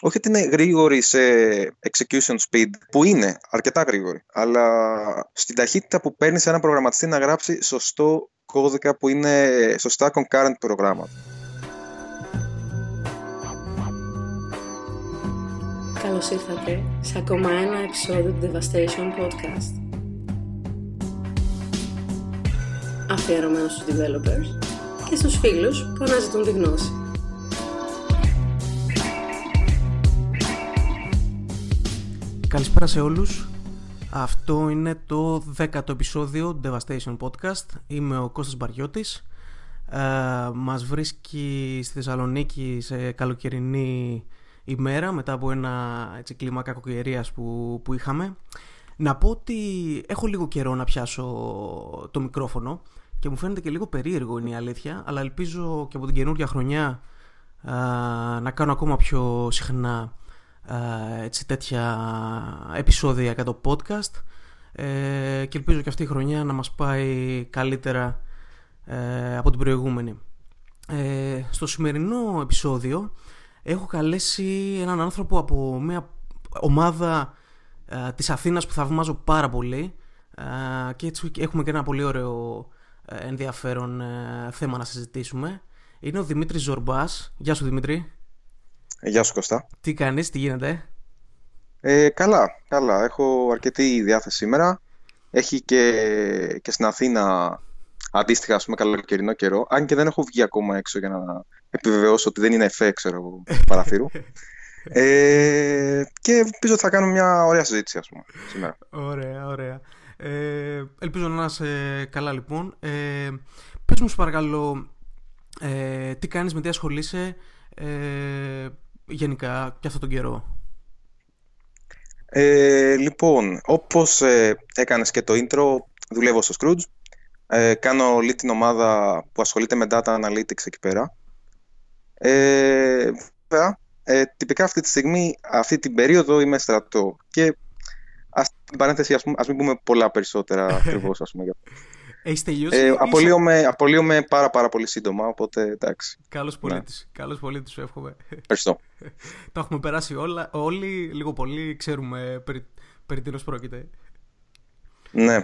όχι ότι είναι γρήγορη σε execution speed, που είναι αρκετά γρήγορη, αλλά στην ταχύτητα που παίρνει ένα προγραμματιστή να γράψει σωστό κώδικα που είναι σωστά concurrent προγράμματα. Καλώς ήρθατε σε ακόμα ένα επεισόδιο του Devastation Podcast. Αφιερωμένο στους developers και στους φίλους που αναζητούν τη γνώση. Καλησπέρα σε όλους. Αυτό είναι το δέκατο επεισόδιο Devastation Podcast. Είμαι ο Κώστας Μπαριώτης. Ε, μας βρίσκει στη Θεσσαλονίκη σε καλοκαιρινή ημέρα μετά από ένα έτσι, κλίμα κακοκαιρίας που, που είχαμε. Να πω ότι έχω λίγο καιρό να πιάσω το μικρόφωνο και μου φαίνεται και λίγο περίεργο είναι η αλήθεια, αλλά ελπίζω και από την καινούργια χρονιά ε, να κάνω ακόμα πιο συχνά ε, έτσι, τέτοια επεισόδια για το podcast ε, και ελπίζω και αυτή η χρονιά να μας πάει καλύτερα ε, από την προηγούμενη. Ε, στο σημερινό επεισόδιο έχω καλέσει έναν άνθρωπο από μια ομάδα ε, της Αθήνας που θαυμάζω πάρα πολύ και έτσι έχουμε και ένα πολύ ωραίο ενδιαφέρον θέμα να συζητήσουμε. Είναι ο Δημήτρης Ζορμπάς. Γεια σου Δημήτρη. Γεια σου Κωστά. Τι κάνεις, τι γίνεται; Ε, καλά, καλά. Έχω αρκετή διάθεση σήμερα. Έχει και, και στην Αθήνα αντίστοιχα ας πούμε καλοκαιρινό καιρό. Αν και δεν έχω βγει ακόμα έξω για να επιβεβαιώσω ότι δεν είναι εφέ, ξέρω εγώ, παραθύρου. ε, και ελπίζω ότι θα κάνω μια ωραία συζήτηση ας πούμε σήμερα. Ωραία, ωραία. Ε, ελπίζω να είσαι καλά λοιπόν. Ε, πες μου σου παρακαλώ ε, τι κάνεις, με τι ασχολείσαι, ε, γενικά και αυτόν τον καιρό. Ε, λοιπόν, όπως ε, έκανες και το intro, δουλεύω στο Scrooge. Ε, κάνω όλη την ομάδα που ασχολείται με data analytics εκεί πέρα. Ε, βέβαια, ε, τυπικά αυτή τη στιγμή, αυτή την περίοδο είμαι στρατό. Και ας, την παρένθεση, ας, πούμε, ας μην πούμε πολλά περισσότερα ακριβώς, ας πούμε, για έχεις τελειώσει; Ε, απολύομαι, απολύομαι πάρα, πάρα πολύ σύντομα, οπότε εντάξει. Καλώ πολίτης. Ναι. Καλώς πολίτης, σου εύχομαι. Ευχαριστώ. Το έχουμε περάσει όλα, όλοι, λίγο πολύ, ξέρουμε περί, περί τίνος πρόκειται. Ναι.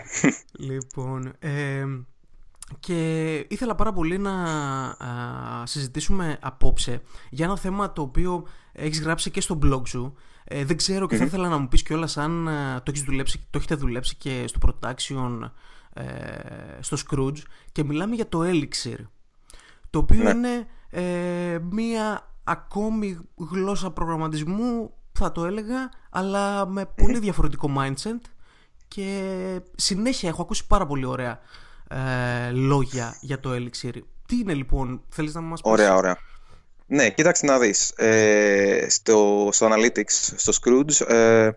Λοιπόν, ε, και ήθελα πάρα πολύ να συζητήσουμε απόψε για ένα θέμα το οποίο έχεις γράψει και στο blog σου. Ε, δεν ξέρω και θα ήθελα να μου πεις κιόλας αν το, έχεις δουλέψει, το έχετε δουλέψει και στο production ε, στο Scrooge και μιλάμε για το Elixir το οποίο ναι. είναι ε, μία ακόμη γλώσσα προγραμματισμού θα το έλεγα αλλά με πολύ διαφορετικό mindset και συνέχεια έχω ακούσει πάρα πολύ ωραία ε, λόγια για το Elixir. Τι είναι λοιπόν, θέλεις να μας πεις; Ωραία, ωραία. Ναι, κοίταξε να δεις. Ε, στο, στο Analytics, στο Scrooge, ε,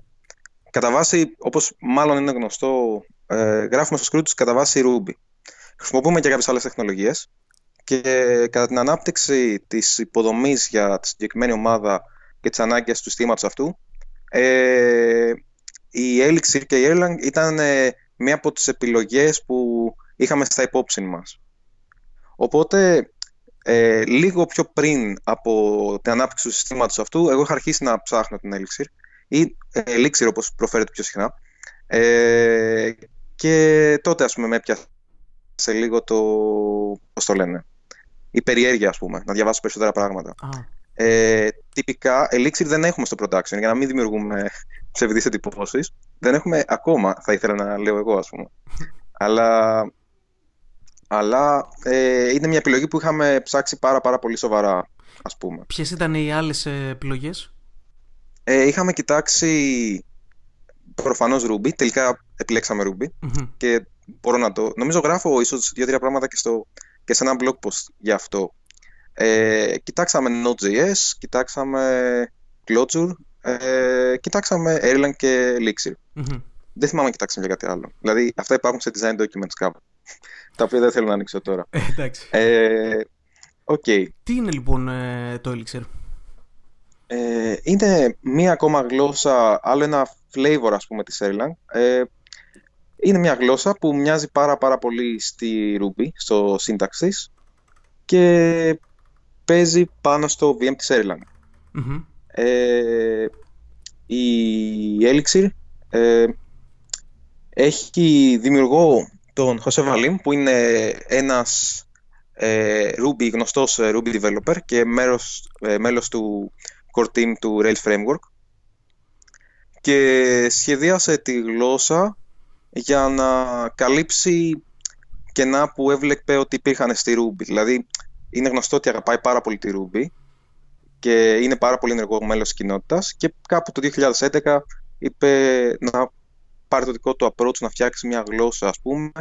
κατά βάση, όπως μάλλον είναι γνωστό ε, γράφουμε στο Scrooge κατά βάση Ruby. Χρησιμοποιούμε και κάποιες άλλες τεχνολογίες και κατά την ανάπτυξη της υποδομής για τη συγκεκριμένη ομάδα και τις ανάγκες του συστήματος αυτού, ε, η Elixir και η Erlang ήταν ε, μία από τις επιλογές που είχαμε στα υπόψη μας. Οπότε, ε, λίγο πιο πριν από την ανάπτυξη του συστήματος αυτού, εγώ είχα αρχίσει να ψάχνω την Elixir ή Elixir όπως προφέρεται πιο συχνά ε, και τότε ας πούμε με έπιασε λίγο το, πώς το λένε, η περιέργεια ας πούμε, να διαβάσω περισσότερα πράγματα. Ε, τυπικά, Elixir δεν έχουμε στο production, για να μην δημιουργούμε ψευδείς εντυπώσεις. Δεν έχουμε ακόμα, θα ήθελα να λέω εγώ ας πούμε. αλλά αλλά ε, είναι μια επιλογή που είχαμε ψάξει πάρα πάρα πολύ σοβαρά, ας πούμε. Ποιες ήταν οι άλλες επιλογές; Ε, είχαμε κοιτάξει προφανώς Ruby, τελικά επιλέξαμε Ruby και μπορώ να το... Νομίζω γράφω ίσως δύο-τρία πράγματα και, στο, και σε ένα blog post για αυτό. Ε, κοιτάξαμε Node.js, κοιτάξαμε Clojure, ε, κοιτάξαμε Erlang και Elixir. Δεν θυμάμαι να κοιτάξαμε για κάτι άλλο. Δηλαδή αυτά υπάρχουν σε design documents κάπου. τα οποία δεν θέλω να ανοίξω τώρα. Ε, εντάξει. Ε, okay. Τι είναι λοιπόν ε, το Elixir? Ε, είναι μία ακόμα γλώσσα, άλλο ένα flavor ας πούμε της Erlang. Ε, είναι μια γλώσσα που μοιάζει πάρα πάρα πολύ στη Ruby, στο σύνταξης και παίζει πάνω στο VM της Erlang. Ε, η Elixir ε, έχει δημιουργό τον Jose Valim, που είναι ένας ε, Ruby, γνωστός ε, Ruby developer και μέρος, ε, μέλος του core team του Rails Framework και σχεδίασε τη γλώσσα για να καλύψει κενά που έβλεπε ότι υπήρχαν στη Ruby. Δηλαδή, είναι γνωστό ότι αγαπάει πάρα πολύ τη Ruby και είναι πάρα πολύ ενεργό μέλος της κοινότητας και κάπου το 2011 είπε να πάρει το δικό του approach να φτιάξει μια γλώσσα ας πούμε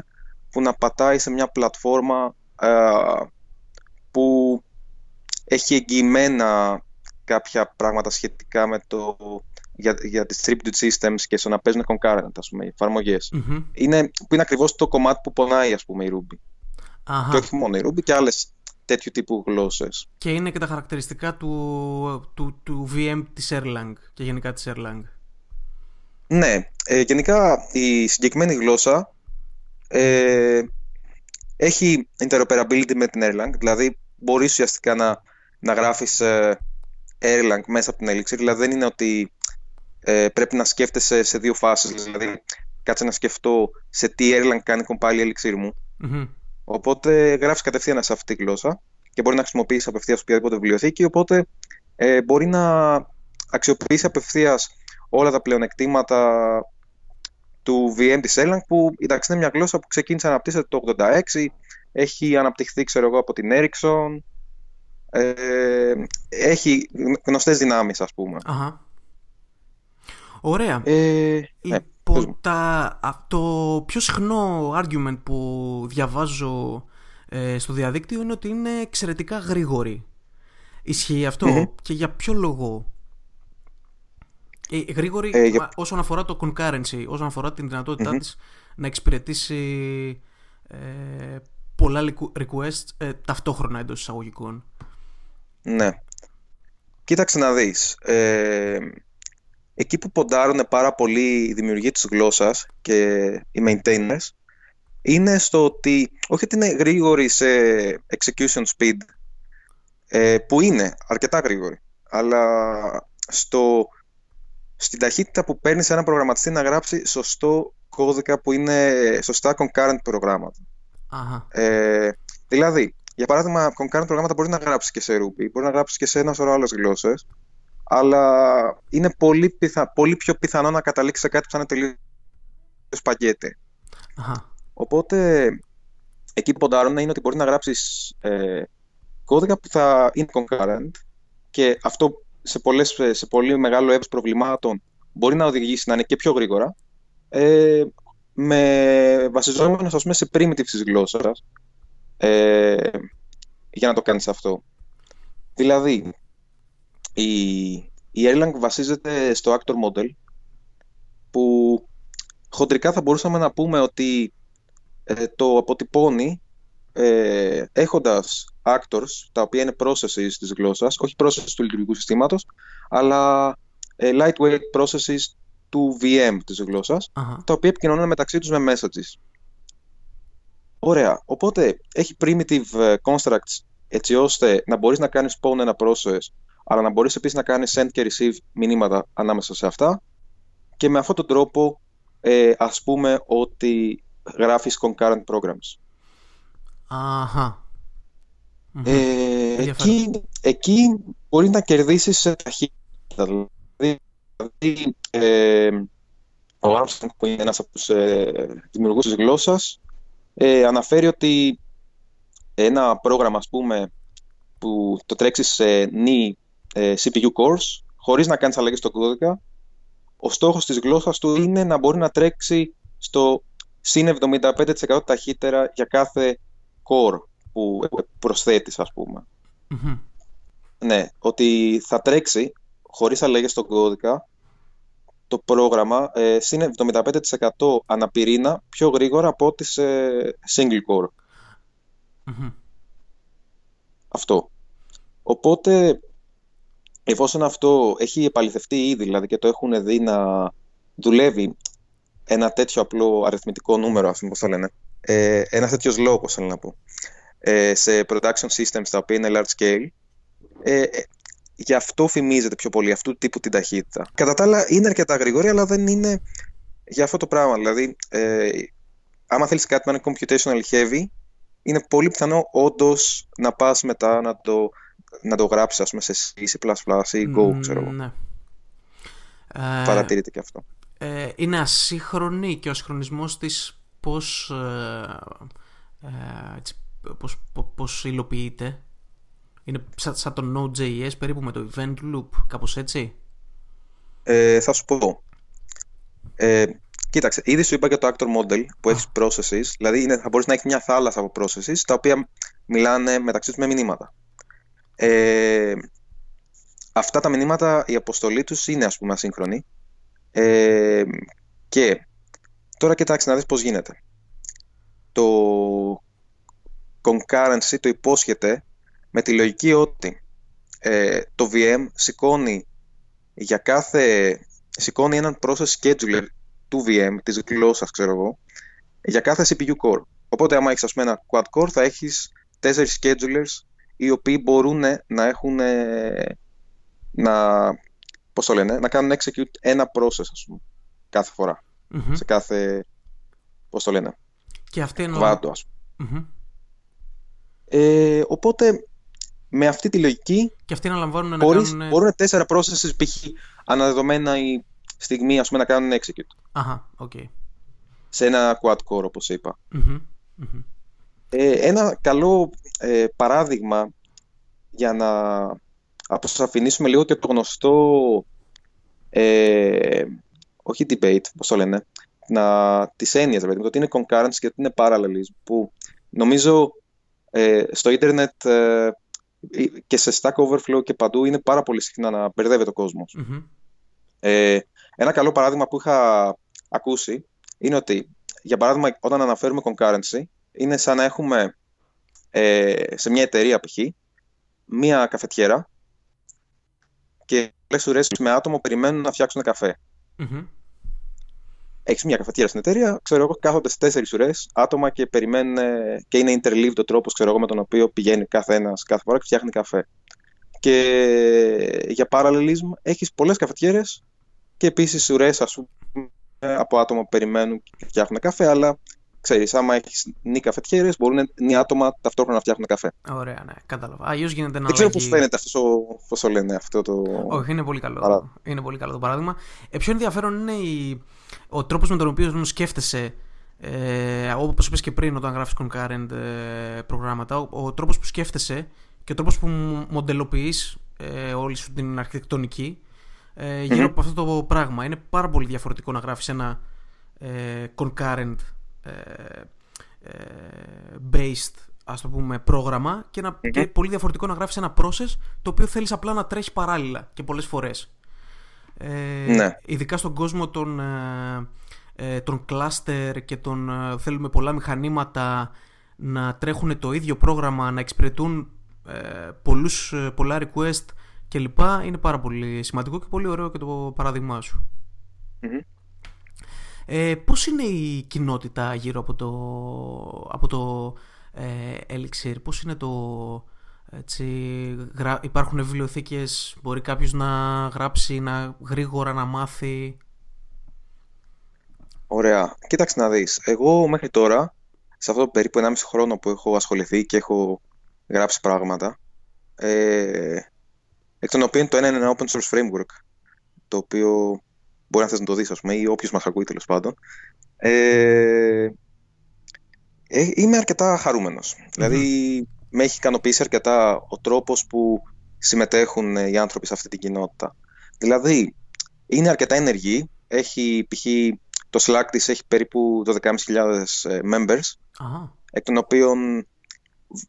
που να πατάει σε μια πλατφόρμα που έχει εγγυημένα κάποια πράγματα σχετικά με το για, για distributed systems και στο να παίζουν concurrent, ας πούμε, εφαρμογές. Είναι, που είναι ακριβώς το κομμάτι που πονάει, ας πούμε, η Ruby. Αχα. Και όχι μόνο η Ruby και άλλες τέτοιου τύπου γλώσσες. Και είναι και τα χαρακτηριστικά του, του, του VM της Erlang και γενικά της Erlang. Ναι, ε, γενικά η συγκεκριμένη γλώσσα ε, έχει interoperability με την Erlang, δηλαδή μπορείς ουσιαστικά να, να γράφεις ε, Erlang μέσα από την Elixir, δηλαδή δεν είναι ότι ε, πρέπει να σκέφτεσαι σε δύο φάσεις, δηλαδή κάτσε να σκεφτώ σε τι Erlang κάνει compile η Elixir μου. Mm-hmm. Οπότε γράφεις κατευθείαν σε αυτή τη γλώσσα και μπορεί να χρησιμοποιήσεις απευθείας οποιαδήποτε βιβλιοθήκη, οπότε ε, μπορεί να αξιοποιήσεις απευθείας όλα τα πλεονεκτήματα του VM της Erlang που εντάξει είναι μια γλώσσα που ξεκίνησε να αναπτύσσεται το 86 έχει αναπτυχθεί ξέρω εγώ από την Ericsson ε, έχει γνωστές δυνάμεις ας πούμε. Αχα. Ωραία. Ε, ναι, λοιπόν τα, το πιο συχνό argument που διαβάζω ε, στο διαδίκτυο είναι ότι είναι εξαιρετικά γρήγορη. Ισχύει και για ποιο λόγο; Ε, γρήγορη ε, όσον αφορά το concurrency, όσον αφορά την δυνατότητά της να εξυπηρετήσει ε, πολλά requests ε, ταυτόχρονα εντός εισαγωγικών. Ναι. Κοίταξε να δεις. Ε, εκεί που ποντάρουν πάρα πολύ η δημιουργία της γλώσσας και οι maintainers είναι στο ότι όχι ότι είναι γρήγορη σε execution speed ε, που είναι αρκετά γρήγορη αλλά στο στην ταχύτητα που παίρνει ένα προγραμματιστή να γράψει σωστό κώδικα που είναι σωστά concurrent προγράμματα. Αχα. Ε, δηλαδή, για παράδειγμα, concurrent προγράμματα μπορεί να γράψεις και σε Ruby, μπορεί να γράψεις και σε ένα σωρό άλλες γλώσσες, αλλά είναι πολύ, πιθα... πολύ πιο πιθανό να καταλήξεις σε κάτι που θα είναι τελείως σπαγκέτε. Οπότε, εκεί που ποντάρουν είναι ότι μπορείς να γράψεις ε, κώδικα που θα είναι concurrent και αυτό σε, πολλές, σε πολύ μεγάλο εύρο προβλημάτων μπορεί να οδηγήσει να είναι και πιο γρήγορα ε, με βασιζόμενος ας πούμε, σε primitive της γλώσσας ε, για να το κάνεις αυτό. Δηλαδή, η, η Erlang βασίζεται στο actor model που χοντρικά θα μπορούσαμε να πούμε ότι ε, το αποτυπώνει ε, έχοντας actors, τα οποία είναι processes της γλώσσας, όχι processes του λειτουργικού συστήματος, αλλά ε, lightweight processes του VM της γλωσσας τα οποία επικοινωνούν μεταξύ τους με messages. Ωραία. Οπότε έχει primitive ε, constructs έτσι ώστε να μπορείς να κάνεις spawn ένα process, αλλά να μπορείς επίσης να κάνεις send και receive μηνύματα ανάμεσα σε αυτά και με αυτόν τον τρόπο ε, ας πούμε ότι γράφεις concurrent programs. Αχα. Ε, εκεί, εκεί μπορείς να κερδίσεις σε ταχύτητα. Δηλαδή, ε, ο Armstrong που είναι ένας από τους ε, δημιουργούς της γλώσσας ε, αναφέρει ότι ένα πρόγραμμα ας πούμε που το τρέξεις σε νη ε, CPU cores χωρίς να κάνεις αλλαγές στο κώδικα ο στόχος της γλώσσας του είναι να μπορεί να τρέξει στο συν 75% ταχύτερα για κάθε core που προσθέτεις ας πουμε Ναι, ότι θα τρέξει χωρίς αλλαγές στον κώδικα το πρόγραμμα ε, είναι 75% αναπηρίνα πιο γρήγορα από ό,τι σε single core. Αυτό. Οπότε, εφόσον αυτό έχει επαληθευτεί ήδη, δηλαδή και το έχουν δει να δουλεύει ένα τέτοιο απλό αριθμητικό νούμερο, ας πούμε, πώς το λένε, ε, ένας τέτοιος λόγος, θέλω να πω, ε, σε production systems τα οποία είναι large scale, ε, γι' αυτό φημίζεται πιο πολύ αυτού του τύπου την ταχύτητα. Κατά τα άλλα είναι αρκετά γρήγορη, αλλά δεν είναι για αυτό το πράγμα. Δηλαδή, ε, άμα θέλεις κάτι με ένα computational heavy, είναι πολύ πιθανό όντως να πας μετά να το, να το γράψεις ας πούμε, σε C, C++ ή Go, ξέρω εγώ. Ναι. Παρατηρείται και αυτό. Ε, είναι ασύγχρονη και ο συγχρονισμός της πώς, ε, ε, πώς, πώς υλοποιείται; Είναι σαν, σαν το Node.js περίπου με το event loop, κάπως έτσι; Ε, θα σου πω. Ε, κοίταξε, ήδη σου είπα για το actor model που έχεις processes, δηλαδή είναι, θα μπορείς να έχεις μια θάλασσα από processes τα οποία μιλάνε μεταξύ τους με μηνύματα. Ε, αυτά τα μηνύματα, η αποστολή τους είναι ας πούμε ασύγχρονη ε, και τώρα κοιτάξτε να δεις πώς γίνεται. Το concurrency το υπόσχεται με τη λογική ότι ε, το VM σηκώνει για κάθε σηκώνει έναν process scheduler του VM, της γλώσσας ξέρω εγώ, για κάθε CPU core. Οπότε άμα έχεις ας πούμε ένα quad core θα έχεις τέσσερις schedulers οι οποίοι μπορούν να έχουν να, πώς το λένε, να κάνουν execute ένα process ας πούμε, κάθε σε κάθε πώς το λένε και αυτή είναι βάτο ας πούμε. Ε, οπότε με αυτή τη λογική και αυτοί να λαμβάνουν μπορείς, να κάνουν... μπορούν τέσσερα processes π.χ. αναδεδομένα η στιγμή ας πούμε, να κάνουν execute. Αχα, okay. Σε ένα quad core όπως Ε, ένα καλό ε, παράδειγμα για να αποσαφηνίσουμε λίγο και το γνωστό ε, όχι debate, πώς το λένε, να, τις έννοιες, δηλαδή, το ότι είναι concurrency και ότι είναι parallelism, που νομίζω ε, στο ίντερνετ ε, και σε Stack Overflow και παντού είναι πάρα πολύ συχνά να μπερδεύεται ο κοσμος Ε, ένα καλό παράδειγμα που είχα ακούσει είναι ότι, για παράδειγμα, όταν αναφέρουμε concurrency, είναι σαν να έχουμε ε, σε μια εταιρεία π.χ. μία καφετιέρα και πολλές ουρές με άτομο περιμένουν να φτιάξουν καφέ. Mm-hmm. Έχεις μια καφετιέρα στην εταιρεία, ξέρω εγώ, κάθονται στι τέσσερις ουρές άτομα και περιμένουν και είναι interleaved ο τρόπος με τον οποίο πηγαίνει κάθε ένας κάθε φορά και φτιάχνει καφέ. Και για parallelism έχεις πολλές καφετιέρες και επίσης ουρές από άτομα που περιμένουν και φτιάχνουν καφέ, αλλά ξέρεις, άμα έχεις νη καφετιέρες, μπορούν νη άτομα ταυτόχρονα να φτιάχνουν καφέ. Ωραία, ναι, κατάλαβα. Αλλιώς γίνεται να. Δεν ξέρω πώς φαίνεται αυτό, πώς το λένε αυτό το. Όχι, είναι πολύ καλό. Είναι πολύ καλό το παράδειγμα. Ε, πιο ενδιαφέρον είναι η... ο τρόπος με τον οποίο σκέφτεσαι. Ε, Όπως είπες και πριν, όταν γράφεις concurrent ε, προγράμματα, ο, ο τρόπος που σκέφτεσαι και ο τρόπος που μοντελοποιείς ε, όλη σου την αρχιτεκτονική ε, γύρω mm-hmm. από αυτό το πράγμα. Είναι πάρα πολύ διαφορετικό να γράφεις ένα ε, concurrent ε, ε, based ας το πούμε πρόγραμμα και, να, και πολύ διαφορετικό να γράφεις ένα process το οποίο θέλεις απλά να τρέχεις παράλληλα και πολλές φορές. Ε, ναι. Ειδικά στον κόσμο των, ε, των cluster και των θέλουμε πολλά μηχανήματα να τρέχουν το ίδιο πρόγραμμα, να εξυπηρετούν πολλούς, πολλά request κλπ. Είναι πάρα πολύ σημαντικό και πολύ ωραίο και το παράδειγμά σου. Ε, πώς είναι η κοινότητα γύρω από το, από το ε, Elixir, πώς είναι το... Έτσι, υπάρχουν βιβλιοθήκες, μπορεί κάποιος να γράψει, να γρήγορα να μάθει; Ωραία. Κοίταξε να δεις. Εγώ μέχρι τώρα, σε αυτό το περίπου 1,5 χρόνο που έχω ασχοληθεί και έχω γράψει πράγματα, ε, εκ των οποίων το ένα είναι ένα open source framework, το οποίο μπορεί να θες να το δεις, ας πούμε, ή όποιος μας ακούει τέλος πάντων. Ε, ε, είμαι αρκετά Δηλαδή, με έχει ικανοποιήσει αρκετά ο τρόπος που συμμετέχουν οι άνθρωποι σε αυτή την κοινότητα. Δηλαδή, είναι αρκετά ενεργή. Έχει, π.χ. το Slack της έχει περίπου 12.500 ε, members, εκ των οποίων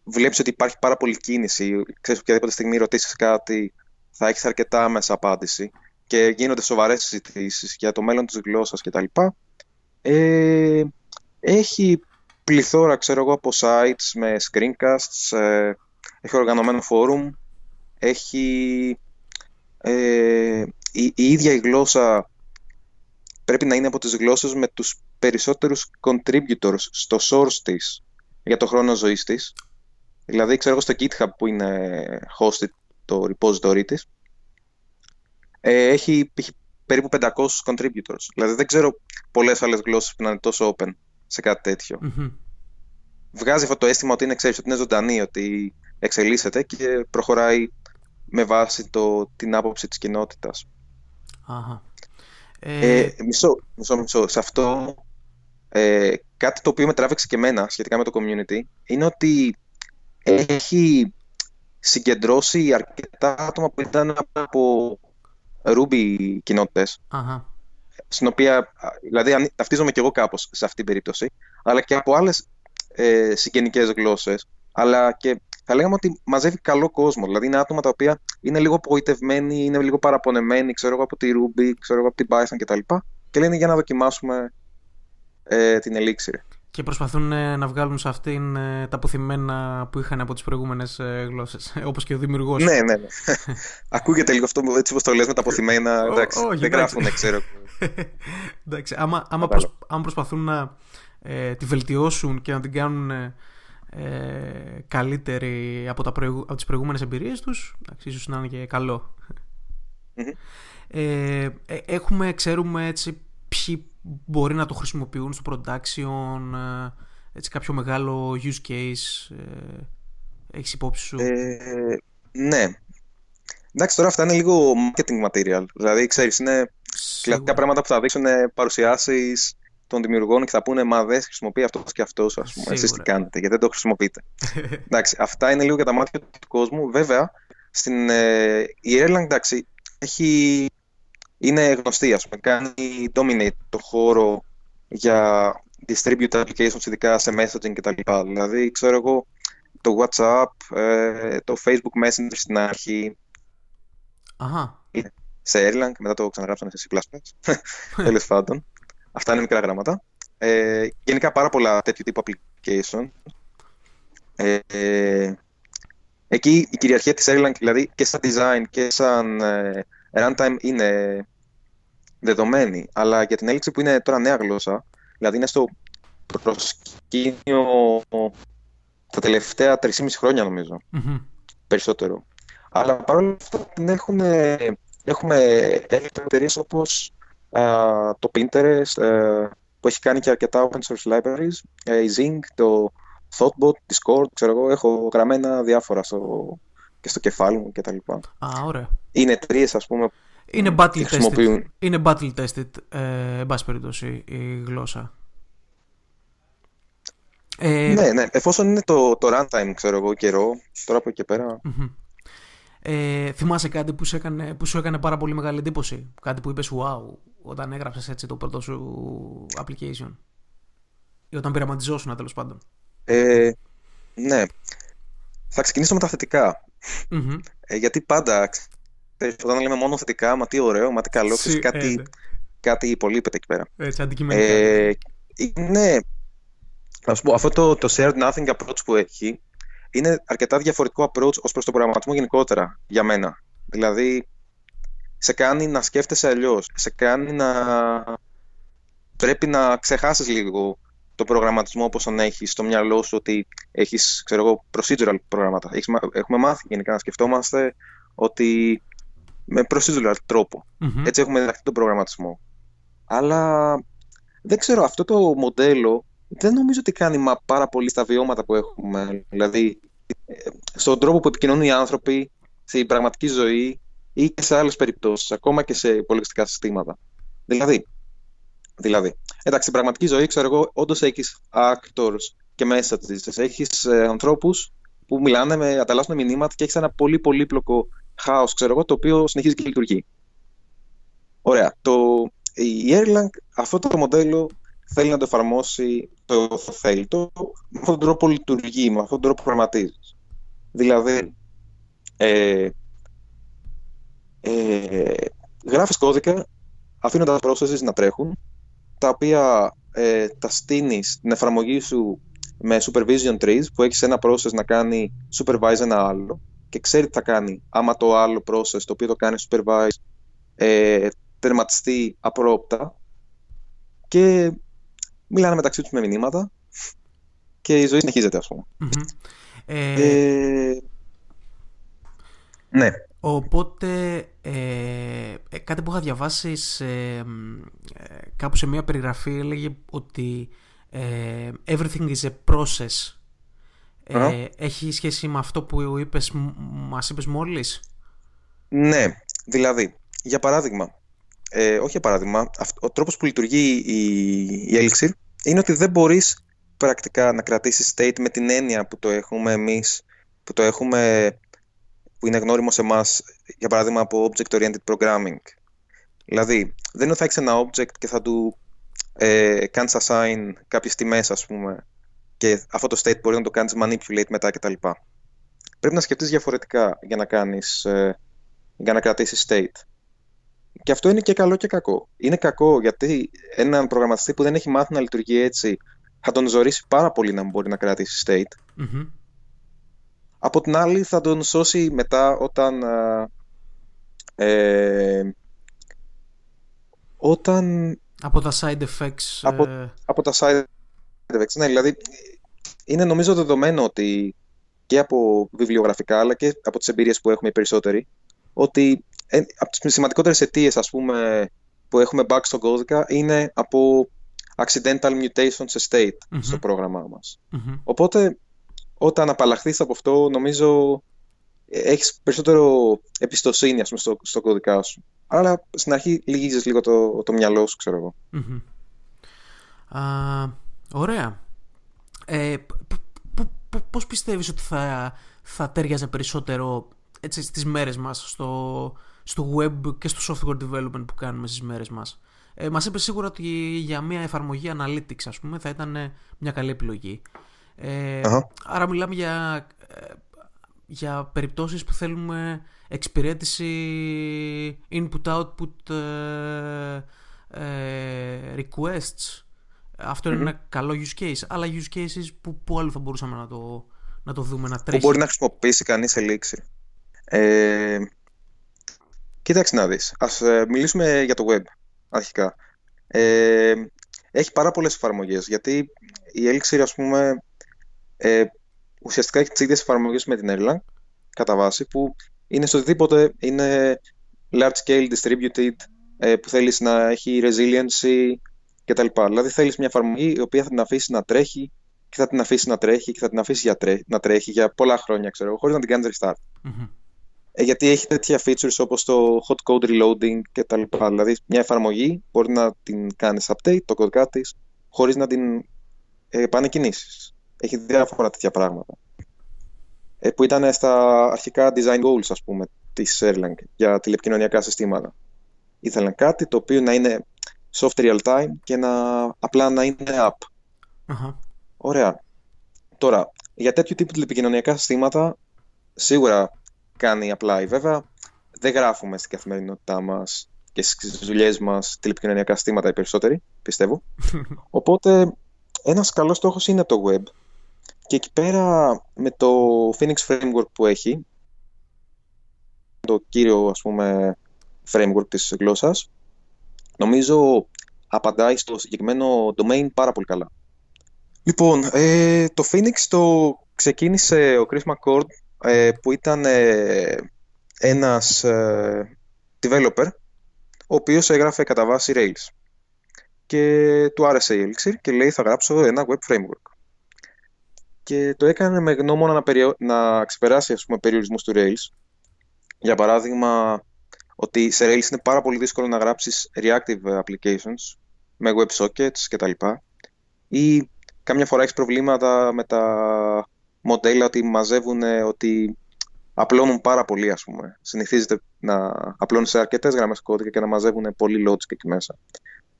βλέπεις ότι υπάρχει πάρα πολύ κίνηση. Ξέρεις, οποιαδήποτε στιγμή ρωτήσεις κάτι, θα έχεις αρκετά άμεσα απάντηση και γίνονται σοβαρές συζητήσεις για το μέλλον της γλώσσας κτλ. Ε, έχει πληθώρα, ξέρω εγώ, από sites με screencasts, ε, έχει οργανωμένο forum, έχει ε, η, η, ίδια η γλώσσα πρέπει να είναι από τις γλώσσες με τους περισσότερους contributors στο source της για το χρόνο ζωής της. Δηλαδή, ξέρω εγώ στο GitHub που είναι hosted το repository της, ε, έχει, έχει περίπου 500 contributors. Δηλαδή δεν ξέρω πολλές άλλες γλώσσες που να είναι τόσο open σε κάτι τέτοιο. Μμμ. Βγάζει αυτό το αίσθημα ότι είναι, ξέρεις, ότι είναι ζωντανή, ότι εξελίσσεται και προχωράει με βάση το, την άποψη της κοινότητας. Αχα. Ε, Ε, μισό, μισό, μισό. Σε αυτό ε, κάτι το οποίο με τράβηξε και εμένα σχετικά με το community είναι ότι έχει συγκεντρώσει αρκετά άτομα που ήταν από Ruby κοινότητες. Αχα. στην οποία, α, δηλαδή αν- ταυτίζομαι και εγώ κάπως σε αυτή την περίπτωση αλλά και από άλλες ε, συγγενικές γλώσσες. Αλλά και θα λέγαμε ότι μαζεύει καλό κόσμο. Δηλαδή είναι άτομα τα οποία είναι λίγο απογοητευμένοι, είναι λίγο παραπονεμένοι ξέρω εγώ από τη Ruby, ξέρω εγώ από την Python κτλ. Και λένε για να δοκιμάσουμε ε, την Elixir Και προσπαθούν ε, να βγάλουν σε αυτήν ε, τα αποθυμένα που είχαν από τις προηγούμενες ε, γλώσσες. Όπως και ο δημιουργός. Ναι, ναι, ναι. Ακούγεται λίγο αυτό έτσι όπως το λες με τα αποθυμένα. Ω, Εντάξει, όχι, δεν εντάξει. γράφουν, ξέρω. Εντάξει, άμα, άμα, Κατάλαβα. προσ- άμα προσπαθούν να ε, τη βελτιώσουν και να την κάνουν ε, ε, καλύτερη από, τα προηγου- από τις προηγούμενες εμπειρίες τους, εντάξει, ίσως να είναι και καλό. Μμμ. Ε, ε, έχουμε, ξέρουμε έτσι ποιοι μπορεί να το χρησιμοποιούν στο production, ε, έτσι κάποιο μεγάλο use case, ε, έχεις υπόψη σου; Ε, ναι. Εντάξει, τώρα αυτά είναι λίγο marketing material. Δηλαδή, ξέρεις, είναι Σίγουρα. κλασικά πράγματα που θα δείξουν παρουσιάσεις των δημιουργών και θα πούνε Μα δεν χρησιμοποιεί αυτός και αυτός, ας πούμε. Εσείς τι Σίγουρα. κάνετε, γιατί δεν το χρησιμοποιείτε. εντάξει, αυτά είναι λίγο για τα μάτια του κόσμου. Βέβαια, στην, ε, η Erlang, εντάξει, έχει, είναι γνωστή, ας πούμε. Κάνει dominate το χώρο για distributed applications, ειδικά σε messaging κτλ. Δηλαδή, ξέρω εγώ, το WhatsApp, ε, το Facebook Messenger στην αρχή, Αχα. σε Erlang, μετά το ξαναγράψανε σε C++. Τέλος πάντων. Αυτά είναι μικρά γράμματα. Ε, γενικά πάρα πολλά τέτοιου τύπου application. Ε, ε, εκεί η κυριαρχία της Erlang, δηλαδή και σαν design και σαν ε, runtime είναι δεδομένη. Αλλά για την έλξη που είναι τώρα νέα γλώσσα, δηλαδή είναι στο προσκήνιο τα τελευταία 3,5 χρόνια νομίζω Μμμ. περισσότερο. Αλλά παρόλα αυτά την έχουμε, έχουμε εταιρείες όπως α, το Pinterest ε, που έχει κάνει και αρκετά open source libraries, ε, η Zing, το Thoughtbot, Discord, ξέρω εγώ, έχω γραμμένα διάφορα στο, και στο κεφάλι μου κτλ. Α, ωραία. Είναι εταιρείε, ας πούμε, Είναι που battle tested. χρησιμοποιούν. Είναι battle tested, ε, εν πάση περιπτώσει, η γλώσσα. Ε, Ναι, ναι, εφόσον είναι το, το runtime, ξέρω εγώ, καιρό, τώρα από εκεί και πέρα. μμμ. Ε, θυμάσαι κάτι που σου, έκανε, που σου έκανε πάρα πολύ μεγάλη εντύπωση; Κάτι που είπες wow όταν έγραψες έτσι το πρώτο σου application. Ή όταν πειραματιζόσουν τέλος πάντων. Ε, ναι, θα ξεκινήσω με τα θετικά. Μμμ. Ε, γιατί πάντα, ξέρεις, όταν λέμε μόνο θετικά, μα τι ωραίο, μα τι καλό, ξέρεις, Συ- κάτι, ε, ναι. κάτι υπολείπεται εκεί πέρα. Έτσι, αντικειμενικά. Ε, είναι, ας πω, αυτό το, το shared nothing approach που έχει, είναι αρκετά διαφορετικό approach ως προς τον προγραμματισμό γενικότερα για μένα. Δηλαδή, σε κάνει να σκέφτεσαι αλλιώς, σε κάνει να πρέπει να ξεχάσεις λίγο το προγραμματισμό όπως τον έχεις στο μυαλό σου ότι έχεις, ξέρω εγώ, procedural προγράμματα. Έχεις, μα- έχουμε μάθει γενικά να σκεφτόμαστε ότι με procedural τρόπο. Μμμ. Έτσι έχουμε διδαχθεί τον προγραμματισμό. Αλλά δεν ξέρω, αυτό το μοντέλο δεν νομίζω ότι κάνει μα πάρα πολύ στα βιώματα που έχουμε. Δηλαδή, ε, στον τρόπο που επικοινωνούν οι άνθρωποι στην πραγματική ζωή ή και σε άλλες περιπτώσεις, ακόμα και σε υπολογιστικά συστήματα. Δηλαδή, δηλαδή εντάξει, στην πραγματική ζωή, ξέρω εγώ, όντως έχεις actors και messages, έχεις ε, ανθρώπους που μιλάνε, με, ανταλλάσσουν μηνύματα και έχεις ένα πολύ πολύπλοκο χάος, ξέρω εγώ, το οποίο συνεχίζει και λειτουργεί. Ωραία. Το, η Erlang αυτό το μοντέλο θέλει να το εφαρμόσει, το θέλει, το, με αυτόν τον τρόπο λειτουργεί, με αυτόν τον τρόπο προγραμματίζεις. Δηλαδή, ε, ε, γράφεις κώδικα, αφήνοντας processes να τρέχουν, τα οποία ε, τα στείνεις στην εφαρμογή σου με supervision trees, που έχεις ένα process να κάνει supervise ένα άλλο και ξέρει τι θα κάνει άμα το άλλο process το οποίο το κάνει supervise ε, τερματιστεί απρόπτα και μιλάνε μεταξύ τους με μηνύματα και η ζωή συνεχίζεται ας πούμε. Μμμ. Ε, Ε, ναι. Οπότε, ε, ε, κάτι που είχα διαβάσει σε, ε, κάπου σε μια περιγραφή έλεγε ότι ε, everything is a process. Έχει σχέση με αυτό που είπες, μας είπες μόλις; Ναι, δηλαδή, για παράδειγμα, ε, όχι για παράδειγμα, ο τρόπος που λειτουργεί η, η Elixir είναι ότι δεν μπορείς πρακτικά να κρατήσεις state με την έννοια που το έχουμε εμείς, που το έχουμε που είναι γνώριμο σε εμάς, για παράδειγμα από object-oriented programming. Δηλαδή, δεν είναι ότι θα έχεις ένα object και θα του ε, κάνεις assign κάποιες τιμές, ας πούμε, και αυτό το state μπορεί να το κάνεις manipulate μετά κτλ. Πρέπει να σκεφτείς διαφορετικά για να, κάνεις, ε, για να κρατήσεις state. Και αυτό είναι και καλό και κακό. Είναι κακό γιατί έναν προγραμματιστή που δεν έχει μάθει να λειτουργεί έτσι θα τον ζωρίσει πάρα πολύ να μπορεί να κρατήσει state. mm Από την άλλη θα τον σώσει μετά όταν ε, ε όταν... Από τα side effects. Από, ε... από τα side effects, ναι, δηλαδή είναι νομίζω δεδομένο ότι και από βιβλιογραφικά αλλά και από τις εμπειρίες που έχουμε οι περισσότεροι ότι ε, από τις σημαντικότερες αιτίες που έχουμε back στον κώδικα είναι από accidental mutation σε state στο πρόγραμμά μας. Οπότε όταν απαλλαχθείς από αυτό νομίζω ε, έχεις περισσότερο εμπιστοσύνη ας πούμε, στο, στο κωδικά σου. Αλλά στην αρχή λυγίζεις λίγο το, το μυαλό σου, ξέρω εγώ. Ωραία. Ε, πώς πιστεύεις ότι θα, θα τέριαζε περισσότερο έτσι, στις μέρες μας στο, στο web και στο software development που κάνουμε στις μέρες μας; Ε, μας είπες σίγουρα ότι για μια εφαρμογή analytics ας πούμε θα ήταν μια καλή επιλογή. Ε, Άρα μιλάμε για, ε, για περιπτώσεις που θέλουμε εξυπηρέτηση input-output ε, ε, requests. Αυτό είναι ένα καλό use case. Αλλά use cases που, που άλλο θα μπορούσαμε να το, να το δούμε, να τρέχει. Που μπορεί να χρησιμοποιήσει κανείς Elixir. Ε, κοίταξε να δεις. Ας ε, μιλήσουμε για το web αρχικά. Ε, έχει πάρα πολλές εφαρμογές, γιατί η Elixir, ας πούμε, ε, ουσιαστικά έχει τις ίδιες εφαρμογές με την Erlang, κατά βάση, που είναι στο οτιδήποτε είναι large scale distributed, ε, που θέλεις να έχει resiliency κτλ. Δηλαδή θέλεις μια εφαρμογή η οποία θα την αφήσει να τρέχει και θα την αφήσει να τρέχει και θα την αφήσει να τρέχει για πολλά χρόνια, ξέρω, χωρίς να την κάνεις restart. mm ε, γιατί έχει τέτοια features όπως το hot code reloading και τα λοιπά. Δηλαδή μια εφαρμογή μπορεί να την κάνεις update, το κωδικά τη, χωρίς να την ε, επανεκκινήσεις. Έχει διάφορα τέτοια πράγματα. Ε, που ήταν στα αρχικά design goals, ας πούμε, της Erlang για τηλεπικοινωνιακά συστήματα. Ήθελαν κάτι το οποίο να είναι soft real time και να απλά να είναι app. uh Ωραία. Τώρα, για τέτοιου τύπου τηλεπικοινωνιακά συστήματα, σίγουρα κάνει απλά. Βέβαια, δεν γράφουμε στην καθημερινότητά μας και στις δουλειές μας τηλεπικοινωνιακά συστήματα οι περισσότεροι, πιστεύω. Οπότε, ένας καλός στόχος είναι το web. Και εκεί πέρα με το Phoenix Framework που έχει, το κύριο ας πούμε framework της γλώσσας, νομίζω απαντάει στο συγκεκριμένο domain πάρα πολύ καλά. Λοιπόν, ε, το Phoenix το ξεκίνησε ο Chris McCord ε, που ήταν ε, ένας ε, developer ο οποίος έγραφε κατά βάση Rails. Και του άρεσε η Elixir και λέει θα γράψω ένα web framework και το έκανε με γνώμονα να, περιο... να ξεπεράσει ας πούμε, περιορισμούς του Rails. Για παράδειγμα ότι σε Rails είναι πάρα πολύ δύσκολο να γράψεις reactive applications με WebSockets κτλ. Ή κάμια φορά έχεις προβλήματα με τα μοντέλα ότι μαζεύουν, ότι απλώνουν πάρα πολύ, ας πούμε. Συνηθίζεται να απλώνουν σε αρκετές γραμμές κώδικα και να μαζεύουν πολύ logic εκεί μέσα.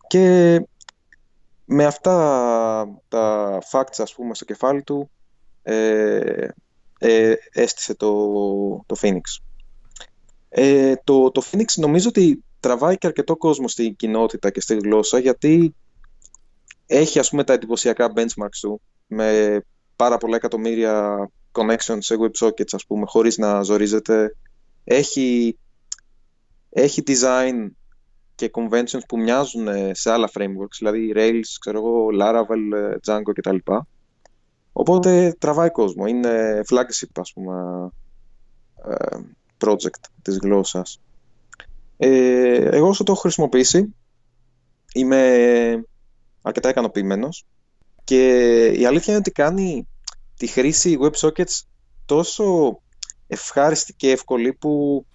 Και με αυτά τα facts, ας πούμε, στο κεφάλι του, ε, ε, έστησε το, το Phoenix. Ε, το, το Phoenix νομίζω ότι τραβάει και αρκετό κόσμο στην κοινότητα και στη γλώσσα γιατί έχει ας πούμε τα εντυπωσιακά benchmarks του με πάρα πολλά εκατομμύρια connections σε WebSockets ας πούμε χωρίς να ζορίζεται. Έχει, έχει design και conventions που μοιάζουν σε άλλα frameworks, δηλαδή Rails, ξέρω εγώ, Laravel, Django κτλ. Οπότε τραβάει κόσμο, είναι flagship ας πούμε ε, project της γλώσσας. Ε, εγώ όσο το έχω χρησιμοποιήσει είμαι αρκετά ικανοποιημένος και η αλήθεια είναι ότι κάνει τη χρήση WebSockets τόσο ευχάριστη και εύκολη που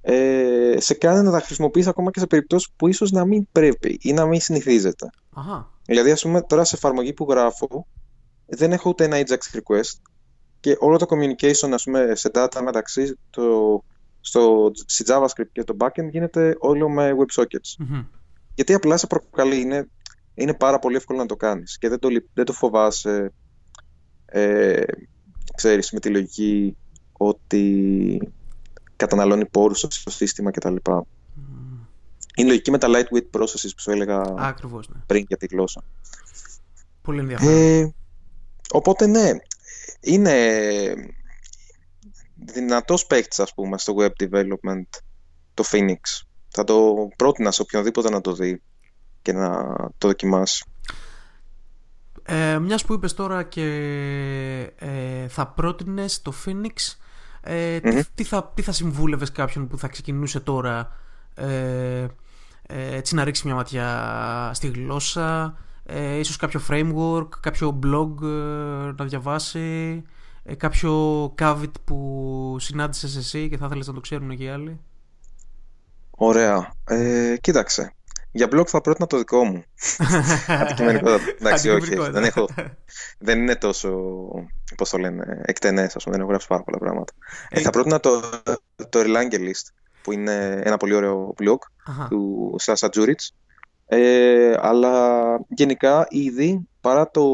ε, σε κάνει να τα χρησιμοποιείς ακόμα και σε περιπτώσεις που ίσως να μην πρέπει ή να μην συνηθίζεται. Αχα. Δηλαδή, ας πούμε, τώρα σε εφαρμογή που γράφω δεν έχω ούτε ένα Ajax request και όλο το communication, ας πούμε, σε data μεταξύ το, στο, στη JavaScript και το backend γίνεται όλο με WebSockets. Μμμ. Γιατί απλά σε προκαλεί, είναι, είναι πάρα πολύ εύκολο να το κάνεις και δεν το, λυ- δεν το φοβάσαι, ε, ξέρεις, με τη λογική ότι καταναλώνει πόρους στο σύστημα κτλ. Είναι λογική με τα lightweight processes που σου έλεγα Ακριβώς, ναι. πριν για τη γλώσσα. Πολύ ενδιαφέρον. Ε, οπότε ναι, είναι δυνατός παίκτης ας πούμε στο web development το Phoenix. Θα το πρότεινα σε οποιονδήποτε να το δει και να το δοκιμάσει. Ε, μιας που είπες τώρα και ε, θα πρότεινες το Phoenix, ε, τι, Μμμ. τι θα, τι θα συμβούλευες κάποιον που θα ξεκινούσε τώρα ε, ε, έτσι να ρίξει μια ματιά στη γλώσσα, ε, ίσως κάποιο framework, κάποιο blog ε, να διαβάσει, ε, κάποιο Kavit που συνάντησες εσύ και θα ήθελες να το ξέρουν και οι άλλοι. Ωραία. Ε, κοίταξε. Για blog θα πρότεινα το δικό μου. Αντικειμενικότατα. Εντάξει, όχι. Αντικειμενικότατα. Δεν, έχω, δεν είναι τόσο, πώς το λένε, εκτενές, ας πούμε. Δεν έχω γράψει πάρα πολλά πράγματα. Ε, θα πρότεινα το, το Erlangelist, που είναι ένα πολύ ωραίο blog Αχα. του Σάσα Τζούριτς. Ε, αλλά γενικά ήδη παρά το,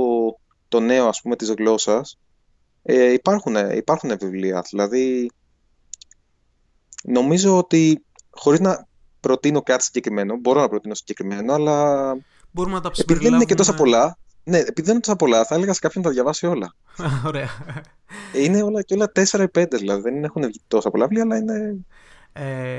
το νέο ας πούμε της γλώσσας ε, υπάρχουν, υπάρχουν βιβλία. Δηλαδή νομίζω ότι χωρίς να προτείνω κάτι συγκεκριμένο, μπορώ να προτείνω συγκεκριμένο, αλλά Μπορούμε να τα επειδή δεν είναι και τόσα συμπεριλάβουμε- πολλά, ναι, επειδή δεν είναι τόσα πολλά, θα έλεγα σε κάποιον να τα διαβάσει όλα. Ωραία. Είναι όλα και όλα 4 ή 5, δηλαδή δεν έχουν βγει τόσα πολλά βιβλία, αλλά είναι Ε,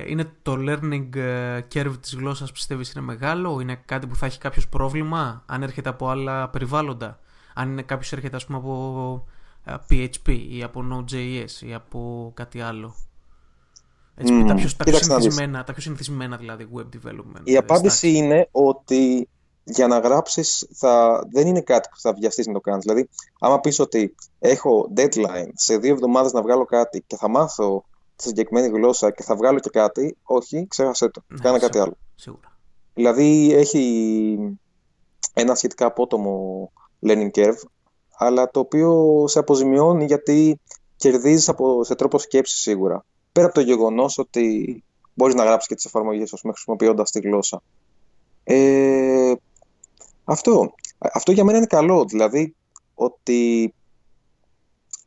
είναι το learning ε, curve της γλώσσας πιστεύεις είναι μεγάλο, είναι κάτι που θα έχει κάποιος πρόβλημα αν έρχεται από άλλα περιβάλλοντα, αν είναι κάποιος έρχεται ας πούμε από ε, PHP ή από Node.js ή από κάτι άλλο; Έτσι, Μμμ. τα, πιο, τα, πιο Κοίταξε να δεις. συνηθισμένα, τα πιο συνηθισμένα δηλαδή web development. Η ε, απάντηση stacks. είναι ότι για να γράψεις θα... δεν είναι κάτι που θα βιαστείς να το κάνεις. Δηλαδή, άμα πεις ότι έχω deadline σε δύο εβδομάδες να βγάλω κάτι και θα μάθω τη συγκεκριμένη γλώσσα και θα βγάλω και κάτι, όχι, ξέχασέ το. Ναι, Κάνε κάτι σίγουρα, άλλο. Σίγουρα. Δηλαδή, έχει ένα σχετικά απότομο learning curve, αλλά το οποίο σε αποζημιώνει γιατί κερδίζεις από, σε τρόπο σκέψης σίγουρα. Πέρα από το γεγονός ότι μπορείς να γράψεις και τις εφαρμογές ας πούμε, χρησιμοποιώντας τη γλώσσα. Ε, αυτό. Αυτό για μένα είναι καλό. Δηλαδή ότι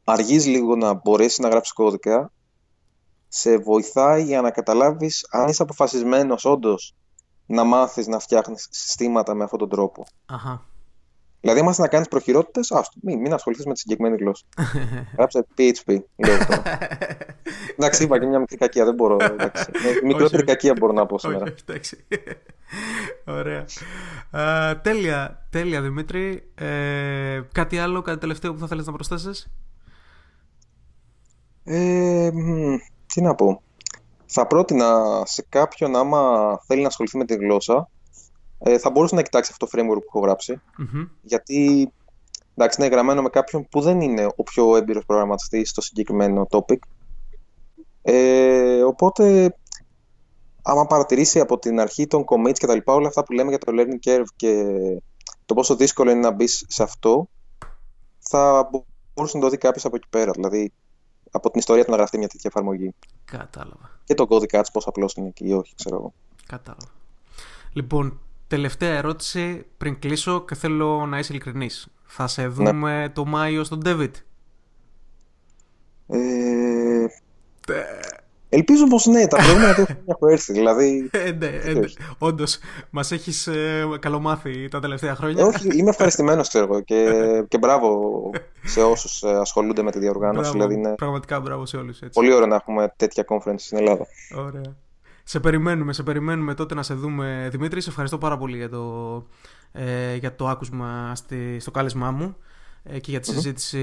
αργείς λίγο να μπορέσεις να γράψεις κώδικα σε βοηθάει για να καταλάβεις αν είσαι αποφασισμένος όντως να μάθεις να φτιάχνεις συστήματα με αυτόν τον τρόπο. Αχα. Δηλαδή, άμα θες να κάνεις προχειρότητες, άστο, μην, μην ασχοληθείς με τη συγκεκριμένη γλώσσα. Γράψε PHP, λέω τώρα. εντάξει, είπα και μια μικρή κακία, δεν μπορώ. Εντάξει. Ε, Μικρότερη όχι. κακία μπορώ να πω σήμερα. Όχι, εντάξει. Ωραία. Α, τέλεια, τέλεια Δημήτρη. Ε, κάτι άλλο, κάτι τελευταίο που θα θέλεις να προσθέσεις; Ε, μ, τι να πω. Θα πρότεινα σε κάποιον, άμα θέλει να ασχοληθεί με τη γλώσσα, ε, θα μπορούσε να κοιτάξει αυτό το framework που έχω γράψει. Μμμ. Γιατί εντάξει, είναι γραμμένο με κάποιον που δεν είναι ο πιο έμπειρος προγραμματιστής στο συγκεκριμένο topic. Ε, οπότε, άμα παρατηρήσει από την αρχή των commits και τα λοιπά, όλα αυτά που λέμε για το learning curve και το πόσο δύσκολο είναι να μπεις σε αυτό, θα μπορούσε να το δει κάποιος από εκεί πέρα. Δηλαδή, από την ιστορία του να γραφτεί μια τέτοια εφαρμογή. Κατάλαβα. Και τον κώδικα της, πόσο απλός είναι και ή όχι, ξέρω εγώ. Κατάλαβα. Λοιπόν, τελευταία ερώτηση πριν κλείσω και θέλω να είσαι ειλικρινής. Θα σε δούμε το Μάιο στον David; Ε, ελπίζω πως ναι, τα προηγούμενα δύο χρόνια έχω έρθει. Δηλαδή, Ε, ναι, ε, ναι. Όντως, μας έχεις ε, καλομάθει τα τελευταία χρόνια. Ε, όχι, είμαι ευχαριστημένος, ξέρω εγώ, και, και μπράβο σε όσους ε, ασχολούνται με τη διοργάνωση. Μπράβο, Δηλαδή, είναι Πραγματικά μπράβο σε όλους. Έτσι. πολύ ωραίο να έχουμε τέτοια conference στην Ελλάδα. Ωραία. Σε περιμένουμε, σε περιμένουμε τότε να σε δούμε, Δημήτρη. Σε ευχαριστώ πάρα πολύ για το, ε, για το άκουσμα στη, στο κάλεσμά μου ε, και για τη συζήτηση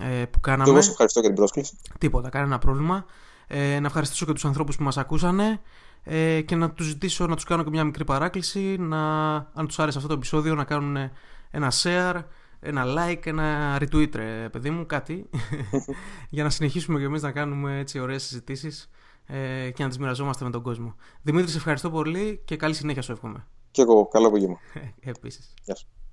ε, που Και κάναμε. εγώ σε ευχαριστώ για την πρόσκληση. Τίποτα, κανένα πρόβλημα. Ε, να ευχαριστήσω και τους ανθρώπους που μας ακούσανε ε, και να τους ζητήσω να τους κάνω και μια μικρή παράκληση να, αν τους άρεσε αυτό το επεισόδιο να κάνουν ένα share, ένα like, ένα retweet ρε παιδί μου, κάτι για να συνεχίσουμε και εμείς να κάνουμε έτσι ωραίες συζητήσεις ε, και να τις μοιραζόμαστε με τον κόσμο. Δημήτρη, σε ευχαριστώ πολύ και καλή συνέχεια σου εύχομαι. Και εγώ, καλό απόγευμα. Επίσης. Γεια σου.